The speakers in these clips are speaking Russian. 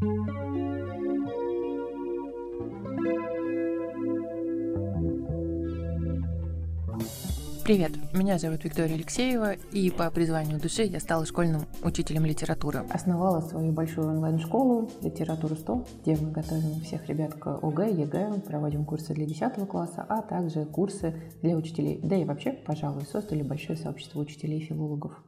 Привет, меня зовут Виктория Алексеева, и по призванию души я стала школьным учителем литературы. Основала свою большую онлайн-школу «Литературу 100», где мы готовим всех ребят к ОГЭ, ЕГЭ, проводим курсы для 10 класса, а также курсы для учителей. Да и вообще, пожалуй, создали большое сообщество учителей филологов.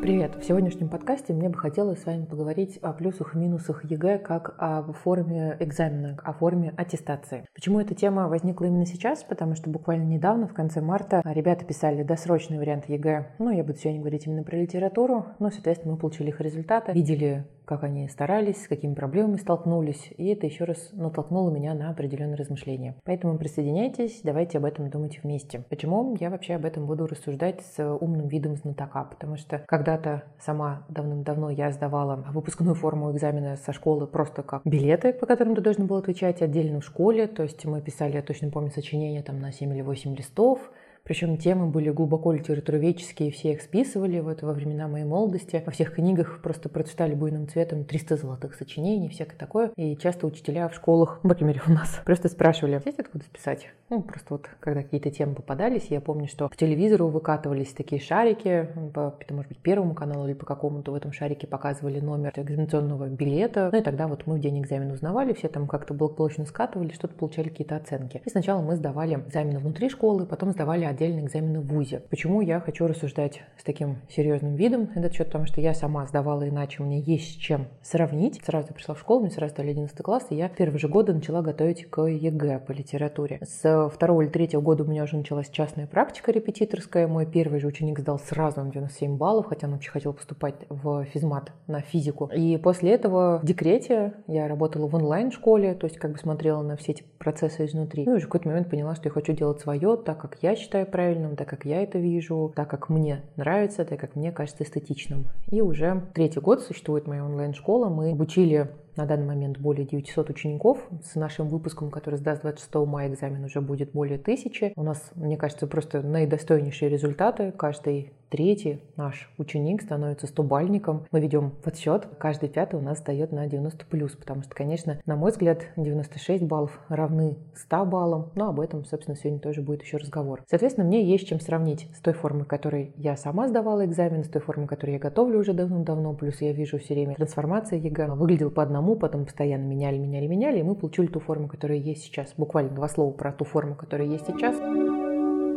Привет! В сегодняшнем подкасте мне бы хотелось с вами поговорить о плюсах и минусах ЕГЭ как о форме экзамена, о форме аттестации. Почему эта тема возникла именно сейчас? Потому что буквально недавно, в конце марта, ребята писали досрочный вариант ЕГЭ. Ну, я буду сегодня говорить именно про литературу, но, соответственно, мы получили их результаты, видели как они старались, с какими проблемами столкнулись, и это еще раз натолкнуло меня на определенные размышления. Поэтому присоединяйтесь, давайте об этом думать вместе. Почему я вообще об этом буду рассуждать с умным видом знатока? Потому что когда-то сама давным-давно я сдавала выпускную форму экзамена со школы просто как билеты, по которым ты должен был отвечать отдельно в школе, то есть мы писали, я точно помню, сочинение там на 7 или 8 листов, причем темы были глубоко литературоведческие, все их списывали вот во времена моей молодости. Во всех книгах просто прочитали буйным цветом 300 золотых сочинений, всякое такое. И часто учителя в школах, по крайней мере у нас, просто спрашивали, есть откуда списать? Ну, просто вот, когда какие-то темы попадались, я помню, что по телевизору выкатывались такие шарики, по, может быть, первому каналу или по какому-то в этом шарике показывали номер экзаменационного билета. Ну и тогда вот мы в день экзамена узнавали, все там как-то благополучно скатывали, что-то получали какие-то оценки. И сначала мы сдавали экзамены внутри школы, потом сдавали отдельные экзамены в ВУЗе. Почему я хочу рассуждать с таким серьезным видом этот счет? Потому что я сама сдавала иначе, у меня есть с чем сравнить. Сразу пришла в школу, мне сразу дали 11 класс, и я первые же годы начала готовить к ЕГЭ по литературе. С второго или третьего года у меня уже началась частная практика репетиторская. Мой первый же ученик сдал сразу на 97 баллов, хотя он вообще хотел поступать в физмат на физику. И после этого в декрете я работала в онлайн-школе, то есть как бы смотрела на все эти процессы изнутри. Ну и уже в какой-то момент поняла, что я хочу делать свое, так как я считаю правильным, так как я это вижу, так как мне нравится, так как мне кажется эстетичным. И уже третий год существует моя онлайн-школа. Мы обучили на данный момент более 900 учеников. С нашим выпуском, который сдаст 26 мая экзамен, уже будет более тысячи. У нас, мне кажется, просто наидостойнейшие результаты. Каждый третий наш ученик становится 100-бальником. Мы ведем подсчет. Каждый пятый у нас сдает на 90 плюс, потому что, конечно, на мой взгляд, 96 баллов равны 100 баллам. Но об этом, собственно, сегодня тоже будет еще разговор. Соответственно, мне есть чем сравнить с той формой, которой я сама сдавала экзамен, с той формой, которую я готовлю уже давным-давно. Плюс я вижу все время трансформация ЕГЭ. Выглядел по одному, потом постоянно меняли, меняли, меняли, и мы получили ту форму, которая есть сейчас. Буквально два слова про ту форму, которая есть сейчас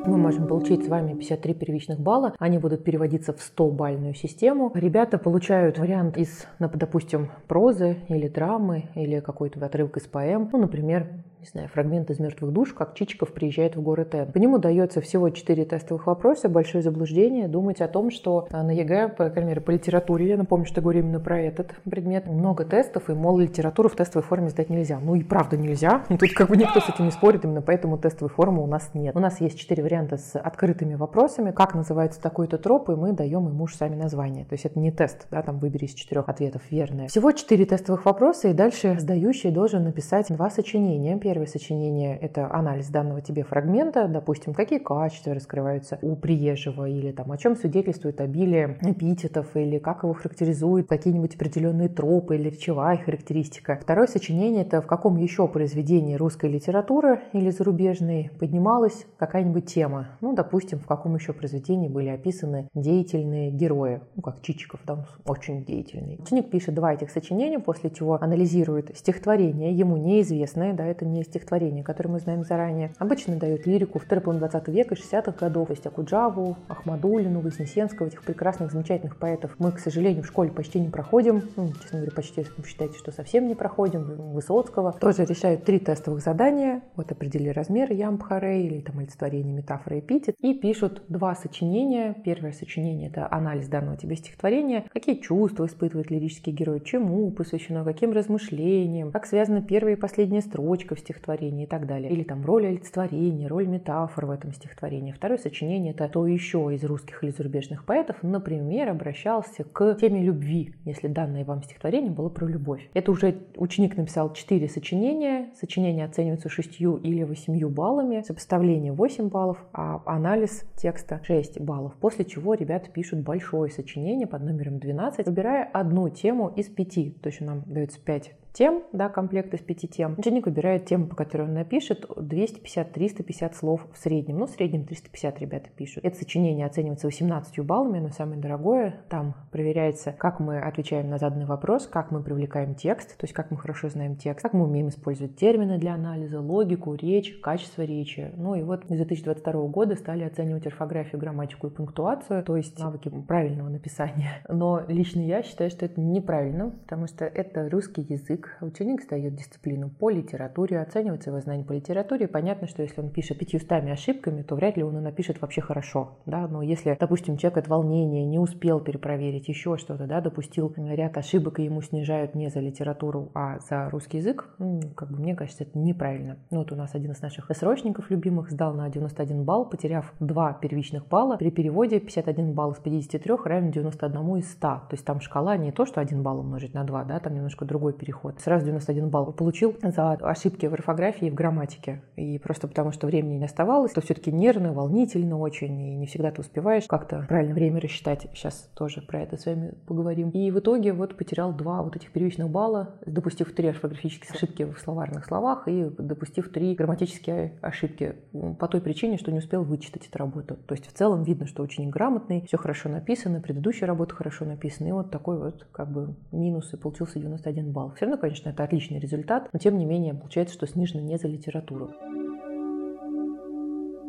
мы можем получить с вами 53 первичных балла. Они будут переводиться в 100-бальную систему. Ребята получают вариант из, допустим, прозы или драмы, или какой-то отрывок из поэм. Ну, например, не знаю, фрагмент из «Мертвых душ», как Чичиков приезжает в город Н. По нему дается всего 4 тестовых вопроса, большое заблуждение думать о том, что а, на ЕГЭ, по крайней мере, по литературе, я напомню, что говорю именно про этот предмет, много тестов, и, мол, литературу в тестовой форме сдать нельзя. Ну и правда нельзя, тут как бы никто с этим не спорит, именно поэтому тестовой формы у нас нет. У нас есть 4 варианта с открытыми вопросами, как называется такой-то троп, и мы даем ему уже сами название. То есть это не тест, да, там выбери из четырех ответов верное. Всего 4 тестовых вопроса, и дальше сдающий должен написать два сочинения Первое сочинение – это анализ данного тебе фрагмента, допустим, какие качества раскрываются у приезжего, или там о чем свидетельствует обилие эпитетов, или как его характеризуют какие-нибудь определенные тропы или речевая характеристика. Второе сочинение – это в каком еще произведении русской литературы или зарубежной поднималась какая-нибудь тема. Ну, допустим, в каком еще произведении были описаны деятельные герои, ну, как Чичиков, там очень деятельный. Ученик пишет два этих сочинения, после чего анализирует стихотворение, ему неизвестное, да, это не стихотворение, стихотворения, которые мы знаем заранее, обычно дают лирику второй половины 20 века, 60-х годов, то есть Акуджаву, Ахмадулину, Вознесенского, этих прекрасных, замечательных поэтов. Мы, к сожалению, в школе почти не проходим, ну, честно говоря, почти считайте, что совсем не проходим, Высоцкого. Тоже решают три тестовых задания, вот определи размер ямбхаре или там олицетворение, метафора, эпитет, и пишут два сочинения. Первое сочинение – это анализ данного тебе стихотворения, какие чувства испытывает лирический герой, чему посвящено, каким размышлениям, как связана первая и последняя строчка в стихотворении, стихотворении и так далее. Или там роль олицетворения, роль метафор в этом стихотворении. Второе сочинение – это то еще из русских или зарубежных поэтов, например, обращался к теме любви, если данное вам стихотворение было про любовь. Это уже ученик написал четыре сочинения. Сочинения оцениваются шестью или восемью баллами, сопоставление 8 баллов, а анализ текста 6 баллов. После чего ребята пишут большое сочинение под номером 12, выбирая одну тему из пяти. То есть нам дается 5 тем, да, комплект из пяти тем. Ученик выбирает тему, по которой он напишет, 250-350 слов в среднем. Ну, в среднем 350 ребята пишут. Это сочинение оценивается 18 баллами, оно самое дорогое. Там проверяется, как мы отвечаем на заданный вопрос, как мы привлекаем текст, то есть как мы хорошо знаем текст, как мы умеем использовать термины для анализа, логику, речь, качество речи. Ну и вот с 2022 года стали оценивать орфографию, грамматику и пунктуацию, то есть навыки правильного написания. Но лично я считаю, что это неправильно, потому что это русский язык, язык. Ученик сдает дисциплину по литературе, оценивается его знание по литературе. Понятно, что если он пишет пятьюстами ошибками, то вряд ли он и напишет вообще хорошо. Да? Но если, допустим, человек от волнения не успел перепроверить еще что-то, да, допустил ряд ошибок, и ему снижают не за литературу, а за русский язык, как бы мне кажется, это неправильно. Ну, вот у нас один из наших срочников любимых сдал на 91 балл, потеряв два первичных балла. При переводе 51 балл из 53 равен 91 из 100. То есть там шкала не то, что 1 балл умножить на 2, да, там немножко другой переход вот сразу 91 балл получил за ошибки в орфографии и в грамматике. И просто потому, что времени не оставалось, то все-таки нервно, волнительно очень, и не всегда ты успеваешь как-то правильно время рассчитать. Сейчас тоже про это с вами поговорим. И в итоге вот потерял два вот этих первичных балла, допустив три орфографические ошибки в словарных словах и допустив три грамматические ошибки по той причине, что не успел вычитать эту работу. То есть в целом видно, что ученик грамотный, все хорошо написано, предыдущая работа хорошо написана, и вот такой вот как бы минус, и получился 91 балл. Все равно, конечно, это отличный результат, но тем не менее получается, что снижено не за литературу.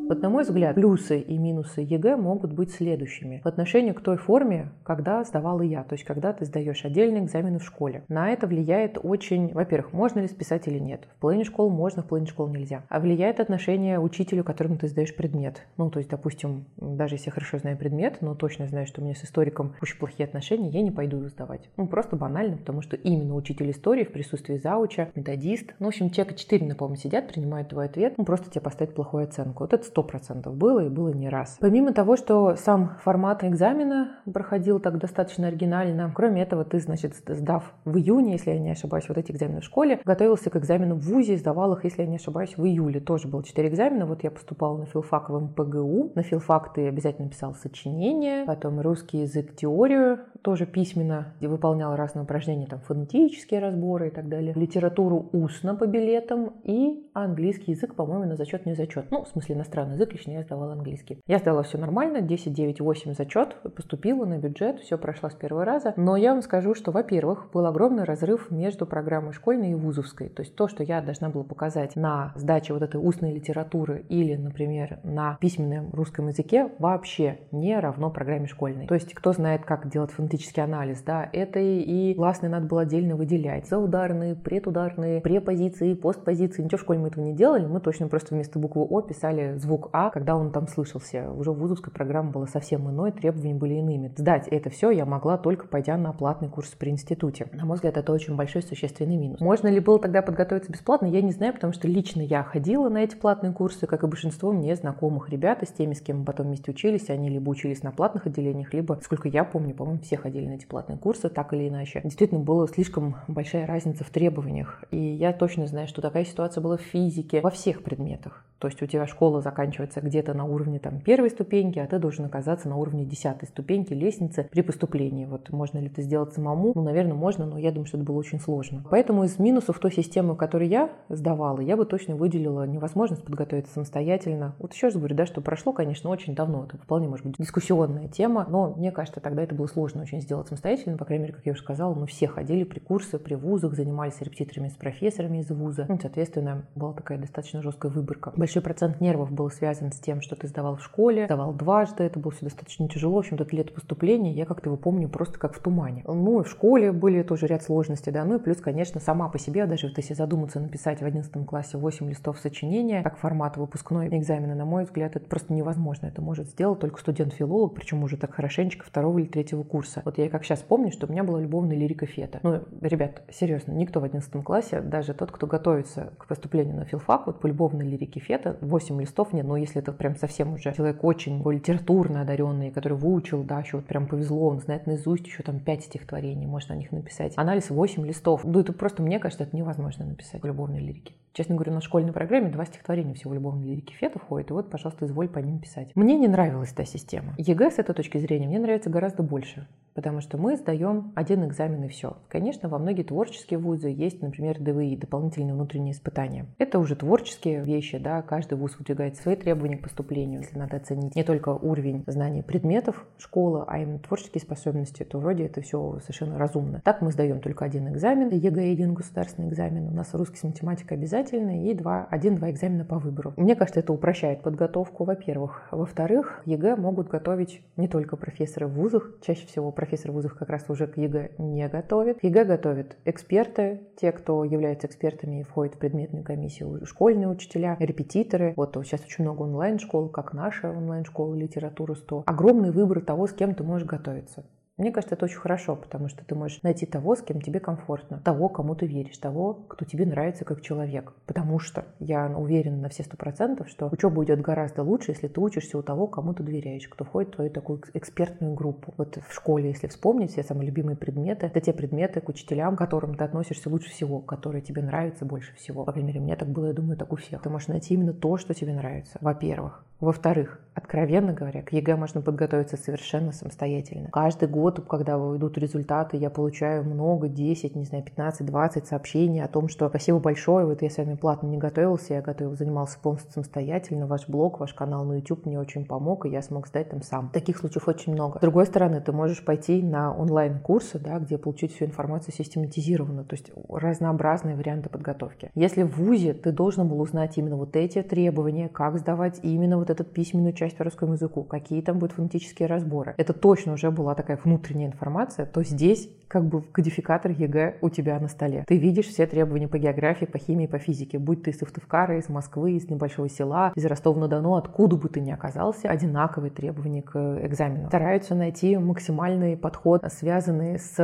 Вот, на мой взгляд, плюсы и минусы ЕГЭ могут быть следующими. В отношении к той форме, когда сдавала я, то есть когда ты сдаешь отдельные экзамены в школе. На это влияет очень, во-первых, можно ли списать или нет. В половине школ можно, в половине школ нельзя. А влияет отношение учителю, которому ты сдаешь предмет. Ну, то есть, допустим, даже если я хорошо знаю предмет, но точно знаю, что у меня с историком очень плохие отношения, я не пойду его сдавать. Ну, просто банально, потому что именно учитель истории в присутствии зауча, методист, ну, в общем, человека 4, напомню, сидят, принимают твой ответ, ну, просто тебе поставить плохую оценку. Вот это 100% было и было не раз. Помимо того, что сам формат экзамена проходил так достаточно оригинально, кроме этого ты, значит, сдав в июне, если я не ошибаюсь, вот эти экзамены в школе, готовился к экзамену в ВУЗе, сдавал их, если я не ошибаюсь, в июле. Тоже было 4 экзамена. Вот я поступала на филфаковом ПГУ. На филфак ты обязательно писал сочинение, потом русский язык, теорию, тоже письменно выполнял разные упражнения, там фонетические разборы и так далее. Литературу устно по билетам и английский язык, по-моему, на зачет не зачет. Ну, в смысле иностранный язык, лично я сдавала английский. Я сдала все нормально, 10, 9, 8 зачет, поступила на бюджет, все прошла с первого раза. Но я вам скажу, что, во-первых, был огромный разрыв между программой школьной и вузовской. То есть то, что я должна была показать на сдаче вот этой устной литературы или, например, на письменном русском языке, вообще не равно программе школьной. То есть кто знает, как делать фонетический анализ, да, это и гласные надо было отдельно выделять. Заударные, предударные, препозиции, постпозиции. Ничего в школе мы этого не делали, мы точно просто вместо буквы О писали звук А, когда он там слышался. Уже вузовская программа была совсем иной, требования были иными. Сдать это все я могла только пойдя на платный курс при институте. На мой взгляд, это очень большой существенный минус. Можно ли было тогда подготовиться бесплатно, я не знаю, потому что лично я ходила на эти платные курсы, как и большинство мне знакомых ребят, и с теми, с кем мы потом вместе учились, они либо учились на платных отделениях, либо, сколько я помню, по-моему, все ходили на эти платные курсы, так или иначе. Действительно, была слишком большая разница в требованиях. И я точно знаю, что такая ситуация была в физике, во всех предметах. То есть у тебя школа заканчивается где-то на уровне там, первой ступеньки, а ты должен оказаться на уровне десятой ступеньки лестницы при поступлении. Вот можно ли это сделать самому? Ну, наверное, можно, но я думаю, что это было очень сложно. Поэтому из минусов той системы, которую я сдавала, я бы точно выделила невозможность подготовиться самостоятельно. Вот еще раз говорю, да, что прошло, конечно, очень давно. Это вполне может быть дискуссионная тема, но мне кажется, тогда это было сложно очень сделать самостоятельно. По крайней мере, как я уже сказала, мы все ходили при курсы, при вузах, занимались репетиторами с профессорами из вуза. Ну, соответственно, была такая достаточно жесткая выборка большой процент нервов был связан с тем, что ты сдавал в школе, сдавал дважды, это было все достаточно тяжело. В общем, это лет поступления я как-то его помню просто как в тумане. Ну, и в школе были тоже ряд сложностей, да, ну и плюс, конечно, сама по себе, даже вот если задуматься написать в 11 классе 8 листов сочинения, как формат выпускной экзамена, на мой взгляд, это просто невозможно. Это может сделать только студент-филолог, причем уже так хорошенечко второго или третьего курса. Вот я как сейчас помню, что у меня была любовная лирика фета. Ну, ребят, серьезно, никто в 11 классе, даже тот, кто готовится к поступлению на филфак, вот по любовной лирике фета, 8 листов нет, но если это прям совсем уже человек очень литературно одаренный, который выучил, да, еще вот прям повезло, он знает наизусть еще там 5 стихотворений, можно о них написать. Анализ 8 листов. Ну, это просто, мне кажется, это невозможно написать в любовной лирике. Честно говоря, на школьной программе два стихотворения всего любовной лирики Фета входит, и вот, пожалуйста, изволь по ним писать. Мне не нравилась та система. ЕГЭ с этой точки зрения мне нравится гораздо больше, потому что мы сдаем один экзамен и все. Конечно, во многие творческие вузы есть, например, ДВИ, дополнительные внутренние испытания. Это уже творческие вещи, да, каждый вуз выдвигает свои требования к поступлению. Если надо оценить не только уровень знаний предметов школы, а именно творческие способности, то вроде это все совершенно разумно. Так мы сдаем только один экзамен, ЕГЭ один государственный экзамен. У нас русский с математикой обязательно и два, один-два экзамена по выбору. Мне кажется, это упрощает подготовку, во-первых. Во-вторых, ЕГЭ могут готовить не только профессоры в вузах. Чаще всего профессоры в вузах как раз уже к ЕГЭ не готовят. ЕГЭ готовят эксперты, те, кто являются экспертами и входят в предметную комиссию, школьные учителя, репетиторы. Вот сейчас очень много онлайн-школ, как наша онлайн-школа литературы 100. Огромный выбор того, с кем ты можешь готовиться. Мне кажется, это очень хорошо, потому что ты можешь найти того, с кем тебе комфортно, того, кому ты веришь, того, кто тебе нравится как человек. Потому что я уверена на все сто процентов, что учеба идет гораздо лучше, если ты учишься у того, кому ты доверяешь, кто входит в твою такую экспертную группу. Вот в школе, если вспомнить, все самые любимые предметы, это те предметы к учителям, к которым ты относишься лучше всего, которые тебе нравятся больше всего. По крайней мере, мне так было, я думаю, так у всех. Ты можешь найти именно то, что тебе нравится, во-первых. Во-вторых, откровенно говоря, к ЕГЭ можно подготовиться совершенно самостоятельно. Каждый год, когда идут результаты, я получаю много, 10, не знаю, 15, 20 сообщений о том, что спасибо большое, вот я с вами платно не готовился, я готовил, занимался полностью самостоятельно, ваш блог, ваш канал на YouTube мне очень помог, и я смог сдать там сам. Таких случаев очень много. С другой стороны, ты можешь пойти на онлайн-курсы, да, где получить всю информацию систематизированно, то есть разнообразные варианты подготовки. Если в ВУЗе ты должен был узнать именно вот эти требования, как сдавать именно вот этот письменную часть по русскому языку, какие там будут фонетические разборы. Это точно уже была такая внутренняя информация, то здесь как бы кодификатор ЕГЭ у тебя на столе. Ты видишь все требования по географии, по химии, по физике. Будь ты из Сыктывкара, из Москвы, из небольшого села, из Ростова-на-Дону, откуда бы ты ни оказался, одинаковые требования к экзамену. Стараются найти максимальный подход, связанный с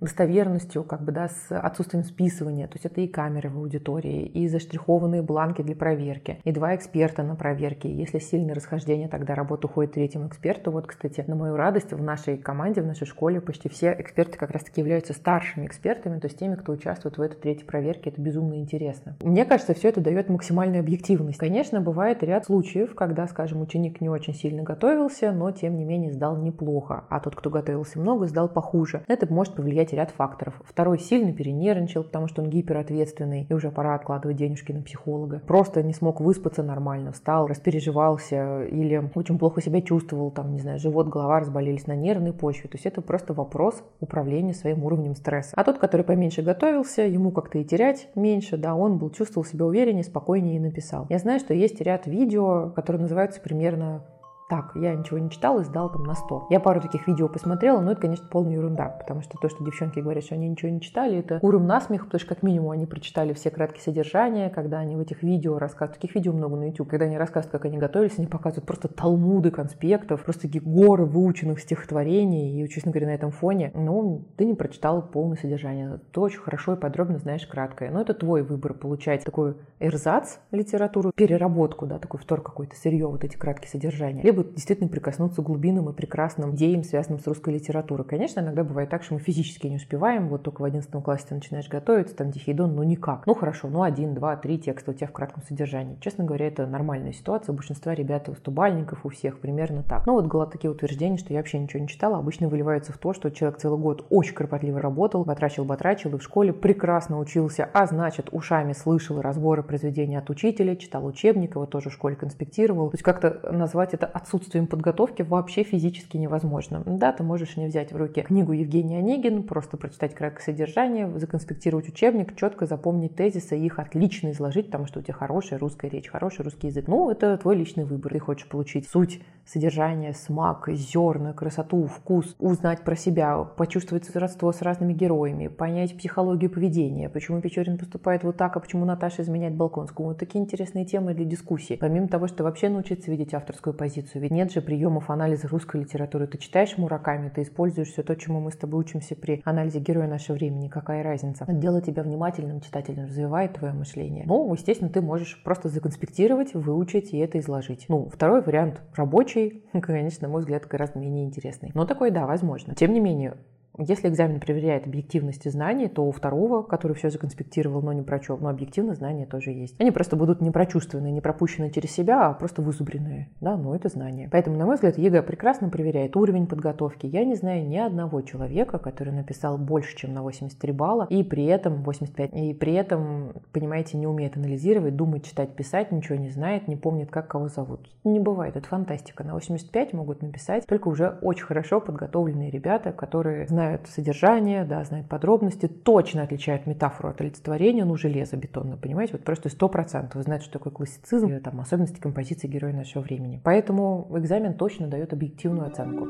достоверностью, как бы, да, с отсутствием списывания. То есть это и камеры в аудитории, и заштрихованные бланки для проверки, и два эксперта на проверке. Если сильное расхождение, тогда работа уходит третьему эксперту. Вот, кстати, на мою радость, в нашей команде, в нашей школе почти все эксперты как раз-таки являются старшими экспертами, то есть теми, кто участвует в этой третьей проверке. Это безумно интересно. Мне кажется, все это дает максимальную объективность. Конечно, бывает ряд случаев, когда, скажем, ученик не очень сильно готовился, но тем не менее сдал неплохо, а тот, кто готовился много, сдал похуже. Это может повлиять повлиять ряд факторов. Второй сильно перенервничал, потому что он гиперответственный, и уже пора откладывать денежки на психолога. Просто не смог выспаться нормально, встал, распереживался или очень плохо себя чувствовал, там, не знаю, живот, голова разболелись на нервной почве. То есть это просто вопрос управления своим уровнем стресса. А тот, который поменьше готовился, ему как-то и терять меньше, да, он был, чувствовал себя увереннее, спокойнее и написал. Я знаю, что есть ряд видео, которые называются примерно так, я ничего не читала и сдал там на 100. Я пару таких видео посмотрела, но это, конечно, полная ерунда, потому что то, что девчонки говорят, что они ничего не читали, это куром насмех, потому что как минимум они прочитали все краткие содержания, когда они в этих видео рассказывают, таких видео много на YouTube, когда они рассказывают, как они готовились, они показывают просто талмуды конспектов, просто такие горы выученных стихотворений, и, честно говоря, на этом фоне, ну, ты не прочитал полное содержание, ты очень хорошо и подробно знаешь краткое, но это твой выбор получать такой эрзац литературу, переработку, да, такой втор какой-то сырье, вот эти краткие содержания, либо бы действительно прикоснуться к глубинным и прекрасным идеям, связанным с русской литературой. Конечно, иногда бывает так, что мы физически не успеваем, вот только в 11 классе ты начинаешь готовиться, там Дихейдон, ну никак. Ну хорошо, ну один, два, три текста у тебя в кратком содержании. Честно говоря, это нормальная ситуация, у большинства ребят, у стубальников, у всех примерно так. Ну вот было такие утверждения, что я вообще ничего не читала, обычно выливаются в то, что человек целый год очень кропотливо работал, батрачил, батрачил, и в школе прекрасно учился, а значит, ушами слышал разборы произведения от учителя, читал учебник, его тоже в школе конспектировал. То есть как-то назвать это отсутствием подготовки вообще физически невозможно. Да, ты можешь не взять в руки книгу Евгения Онегин, просто прочитать краткое содержание, законспектировать учебник, четко запомнить тезисы их отлично изложить, потому что у тебя хорошая русская речь, хороший русский язык. Ну, это твой личный выбор. Ты хочешь получить суть содержание, смак, зерна, красоту, вкус, узнать про себя, почувствовать родство с разными героями, понять психологию поведения, почему Печорин поступает вот так, а почему Наташа изменяет Балконскому. Вот такие интересные темы для дискуссии. Помимо того, что вообще научиться видеть авторскую позицию разницу. Ведь нет же приемов анализа русской литературы. Ты читаешь Мураками, ты используешь все то, чему мы с тобой учимся при анализе героя нашего времени. Какая разница? Делает тебя внимательным читателем, развивает твое мышление. Ну, естественно, ты можешь просто законспектировать, выучить и это изложить. Ну, второй вариант рабочий, конечно, на мой взгляд, гораздо менее интересный. Но такой, да, возможно. Тем не менее, если экзамен проверяет объективность знаний, то у второго, который все законспектировал, но не прочел, но объективно знания тоже есть. Они просто будут не прочувствованные, не пропущенные через себя, а просто вызубренные. Да, но это знания. Поэтому, на мой взгляд, ЕГЭ прекрасно проверяет уровень подготовки. Я не знаю ни одного человека, который написал больше, чем на 83 балла, и при этом 85, и при этом, понимаете, не умеет анализировать, думать, читать, писать, ничего не знает, не помнит, как кого зовут. Не бывает, это фантастика. На 85 могут написать только уже очень хорошо подготовленные ребята, которые знают знают содержание, да, знают подробности, точно отличают метафору от олицетворения, ну, железобетонно, понимаете, вот просто сто процентов знают, что такое классицизм, и, там, особенности композиции героя нашего времени. Поэтому экзамен точно дает объективную оценку.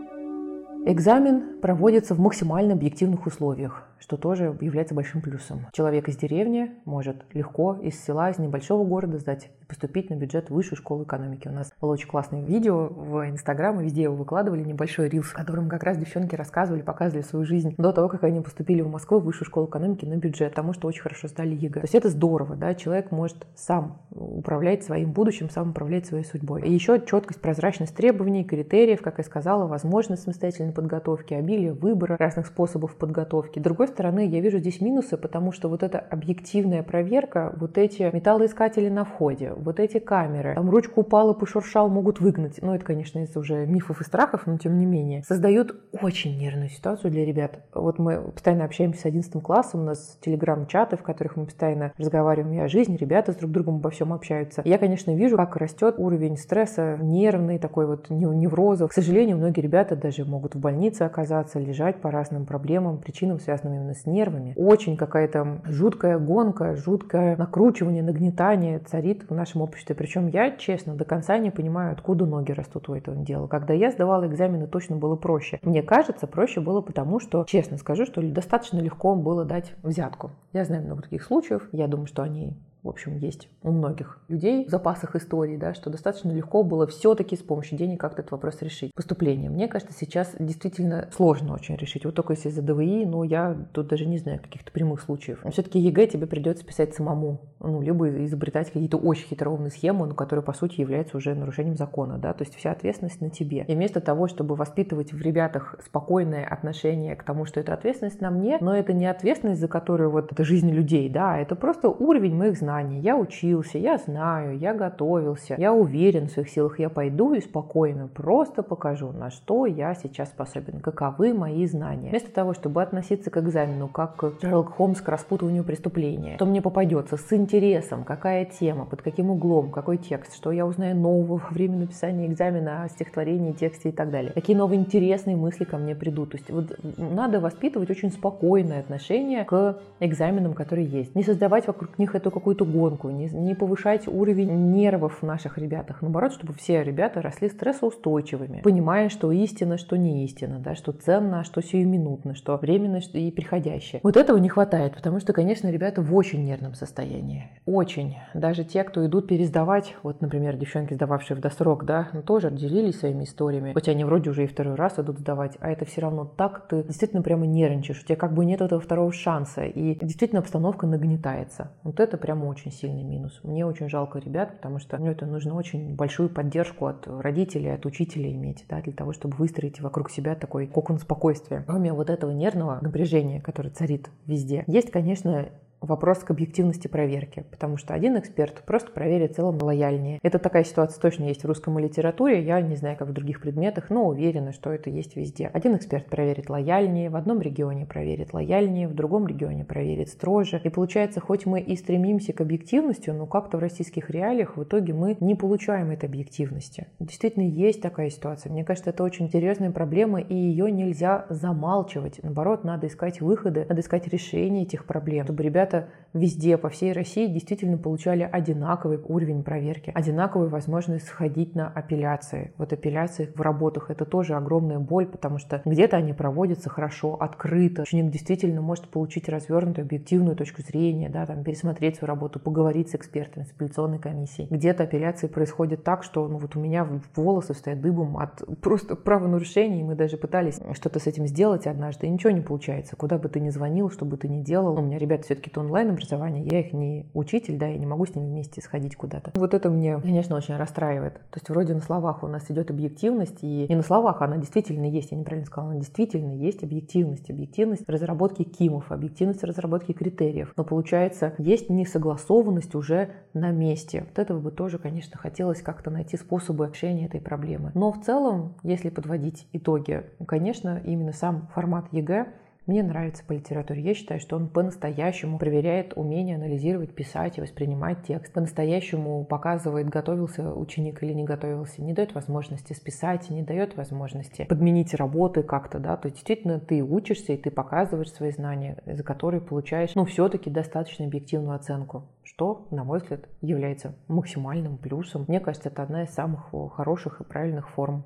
Экзамен проводится в максимально объективных условиях что тоже является большим плюсом. Человек из деревни может легко из села, из небольшого города сдать и поступить на бюджет высшей школы экономики. У нас было очень классное видео в Инстаграм, и везде его выкладывали, небольшой reels, в котором как раз девчонки рассказывали, показывали свою жизнь до того, как они поступили в Москву в высшую школу экономики на бюджет, потому что очень хорошо сдали ЕГЭ. То есть это здорово, да, человек может сам управлять своим будущим, сам управлять своей судьбой. И еще четкость, прозрачность требований, критериев, как я сказала, возможность самостоятельной подготовки, обилие выбора разных способов подготовки. Другой другой стороны, я вижу здесь минусы, потому что вот эта объективная проверка, вот эти металлоискатели на входе, вот эти камеры, там ручку упала, пошуршал, могут выгнать. Ну, это, конечно, из уже мифов и страхов, но тем не менее. Создают очень нервную ситуацию для ребят. Вот мы постоянно общаемся с 11 классом, у нас телеграм-чаты, в которых мы постоянно разговариваем о жизни, ребята с друг другом обо всем общаются. Я, конечно, вижу, как растет уровень стресса, нервный такой вот неврозов. К сожалению, многие ребята даже могут в больнице оказаться, лежать по разным проблемам, причинам, связанным именно с нервами. Очень какая-то жуткая гонка, жуткое накручивание, нагнетание царит в нашем обществе. Причем я, честно, до конца не понимаю, откуда ноги растут у этого дела. Когда я сдавала экзамены, точно было проще. Мне кажется, проще было потому, что, честно скажу, что достаточно легко было дать взятку. Я знаю много таких случаев. Я думаю, что они в общем, есть у многих людей в запасах истории, да, что достаточно легко было все-таки с помощью денег как-то этот вопрос решить. Поступление. Мне кажется, сейчас действительно сложно очень решить. Вот только если за ДВИ, но я тут даже не знаю каких-то прямых случаев. Все-таки ЕГЭ тебе придется писать самому, ну, либо изобретать какие-то очень хитроумные схемы, но которые, по сути, являются уже нарушением закона, да, то есть вся ответственность на тебе. И вместо того, чтобы воспитывать в ребятах спокойное отношение к тому, что это ответственность на мне, но это не ответственность, за которую вот это жизнь людей, да, а это просто уровень моих знаний, знаний. Я учился, я знаю, я готовился, я уверен в своих силах, я пойду и спокойно просто покажу, на что я сейчас способен, каковы мои знания. Вместо того, чтобы относиться к экзамену как Шерлок Холмс к распутыванию преступления, что мне попадется с интересом, какая тема, под каким углом, какой текст, что я узнаю нового во время написания экзамена о стихотворении, тексте и так далее. Какие новые интересные мысли ко мне придут. То есть вот надо воспитывать очень спокойное отношение к экзаменам, которые есть. Не создавать вокруг них эту какую-то какую-то гонку, не, не повышать уровень нервов в наших ребятах. Наоборот, чтобы все ребята росли стрессоустойчивыми, понимая, что истина, что не истина, да, что ценно, что сиюминутно, что временно и приходящее. Вот этого не хватает, потому что, конечно, ребята в очень нервном состоянии. Очень. Даже те, кто идут пересдавать, вот, например, девчонки, сдававшие в досрок, да, ну, тоже делились своими историями. Хоть они вроде уже и второй раз идут сдавать, а это все равно так ты действительно прямо нервничаешь, у тебя как бы нет этого второго шанса, и действительно обстановка нагнетается. Вот это прямо очень сильный минус. Мне очень жалко ребят, потому что ну, это нужно очень большую поддержку от родителей, от учителей иметь, да, для того, чтобы выстроить вокруг себя такой кокон спокойствия. Кроме вот этого нервного напряжения, которое царит везде, есть, конечно, вопрос к объективности проверки, потому что один эксперт просто проверит в целом лояльнее. Это такая ситуация точно есть в русском литературе, я не знаю, как в других предметах, но уверена, что это есть везде. Один эксперт проверит лояльнее, в одном регионе проверит лояльнее, в другом регионе проверит строже. И получается, хоть мы и стремимся к объективности, но как-то в российских реалиях в итоге мы не получаем этой объективности. Действительно, есть такая ситуация. Мне кажется, это очень серьезная проблема, и ее нельзя замалчивать. Наоборот, надо искать выходы, надо искать решения этих проблем, чтобы ребята ребята везде, по всей России действительно получали одинаковый уровень проверки, одинаковую возможность сходить на апелляции. Вот апелляции в работах это тоже огромная боль, потому что где-то они проводятся хорошо, открыто. Ученик действительно может получить развернутую объективную точку зрения, да, там, пересмотреть свою работу, поговорить с экспертами, с апелляционной комиссией. Где-то апелляции происходят так, что ну, вот у меня волосы стоят дыбом от просто правонарушений. Мы даже пытались что-то с этим сделать однажды, и ничего не получается. Куда бы ты ни звонил, что бы ты ни делал. У меня ребята все-таки онлайн образование, я их не учитель, да, я не могу с ними вместе сходить куда-то. Вот это мне, конечно, очень расстраивает. То есть вроде на словах у нас идет объективность, и не на словах, она действительно есть, я неправильно сказала, она действительно есть объективность. Объективность разработки КИМов, объективность разработки критериев. Но получается, есть несогласованность уже на месте. Вот этого бы тоже, конечно, хотелось как-то найти способы решения этой проблемы. Но в целом, если подводить итоги, конечно, именно сам формат ЕГЭ мне нравится по литературе. Я считаю, что он по-настоящему проверяет умение анализировать, писать и воспринимать текст. По-настоящему показывает, готовился ученик или не готовился. Не дает возможности списать, не дает возможности подменить работы как-то, да. То есть действительно ты учишься и ты показываешь свои знания, за которые получаешь, ну, все-таки достаточно объективную оценку, что, на мой взгляд, является максимальным плюсом. Мне кажется, это одна из самых хороших и правильных форм